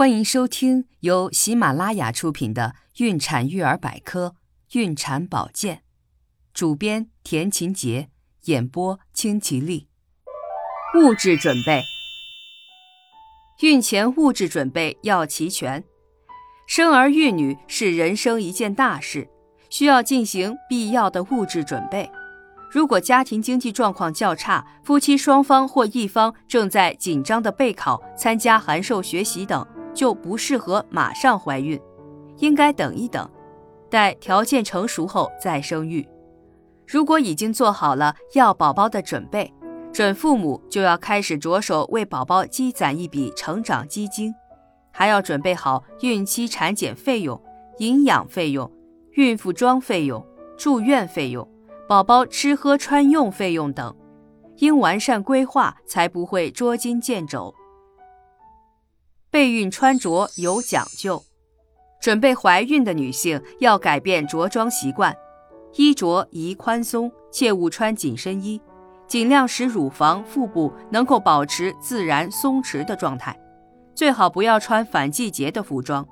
欢迎收听由喜马拉雅出品的《孕产育儿百科·孕产保健》，主编田勤杰，演播清吉丽。物质准备，孕前物质准备要齐全。生儿育女是人生一件大事，需要进行必要的物质准备。如果家庭经济状况较差，夫妻双方或一方正在紧张的备考、参加函授学习等。就不适合马上怀孕，应该等一等，待条件成熟后再生育。如果已经做好了要宝宝的准备，准父母就要开始着手为宝宝积攒一笔成长基金，还要准备好孕期产检费用、营养费用、孕妇装费用、住院费用、宝宝吃喝穿用费用等，应完善规划，才不会捉襟见肘。备孕穿着有讲究，准备怀孕的女性要改变着装习惯，衣着宜宽松，切勿穿紧身衣，尽量使乳房、腹部能够保持自然松弛的状态，最好不要穿反季节的服装。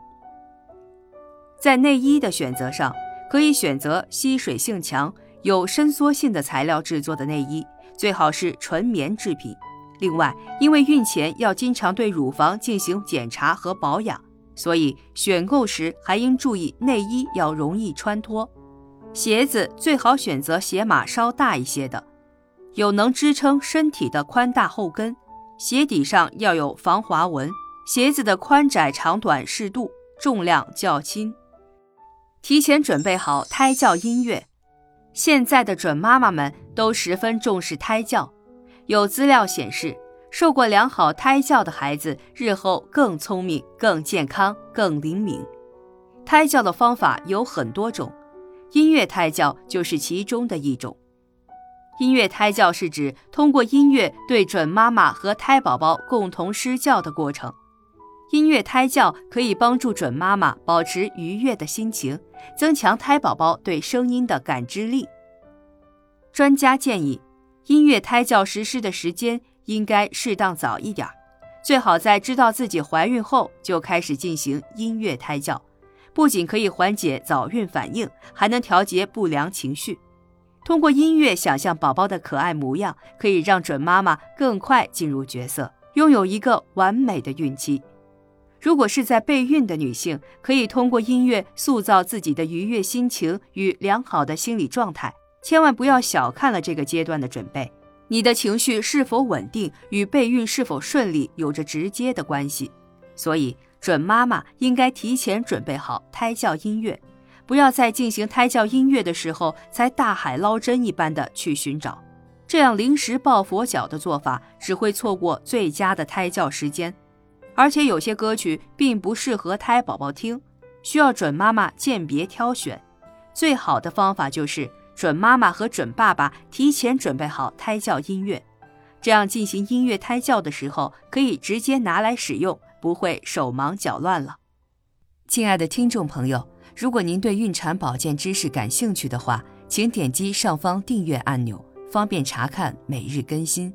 在内衣的选择上，可以选择吸水性强、有伸缩性的材料制作的内衣，最好是纯棉制品。另外，因为孕前要经常对乳房进行检查和保养，所以选购时还应注意内衣要容易穿脱。鞋子最好选择鞋码稍大一些的，有能支撑身体的宽大后跟，鞋底上要有防滑纹。鞋子的宽窄长短适度，重量较轻。提前准备好胎教音乐。现在的准妈妈们都十分重视胎教。有资料显示，受过良好胎教的孩子日后更聪明、更健康、更灵敏。胎教的方法有很多种，音乐胎教就是其中的一种。音乐胎教是指通过音乐对准妈妈和胎宝宝共同施教的过程。音乐胎教可以帮助准妈妈保持愉悦的心情，增强胎宝宝对声音的感知力。专家建议。音乐胎教实施的时间应该适当早一点，最好在知道自己怀孕后就开始进行音乐胎教，不仅可以缓解早孕反应，还能调节不良情绪。通过音乐想象宝宝的可爱模样，可以让准妈妈更快进入角色，拥有一个完美的孕期。如果是在备孕的女性，可以通过音乐塑造自己的愉悦心情与良好的心理状态。千万不要小看了这个阶段的准备，你的情绪是否稳定与备孕是否顺利有着直接的关系。所以，准妈妈应该提前准备好胎教音乐，不要在进行胎教音乐的时候才大海捞针一般的去寻找，这样临时抱佛脚的做法只会错过最佳的胎教时间。而且有些歌曲并不适合胎宝宝听，需要准妈妈鉴别挑选。最好的方法就是。准妈妈和准爸爸提前准备好胎教音乐，这样进行音乐胎教的时候可以直接拿来使用，不会手忙脚乱了。亲爱的听众朋友，如果您对孕产保健知识感兴趣的话，请点击上方订阅按钮，方便查看每日更新。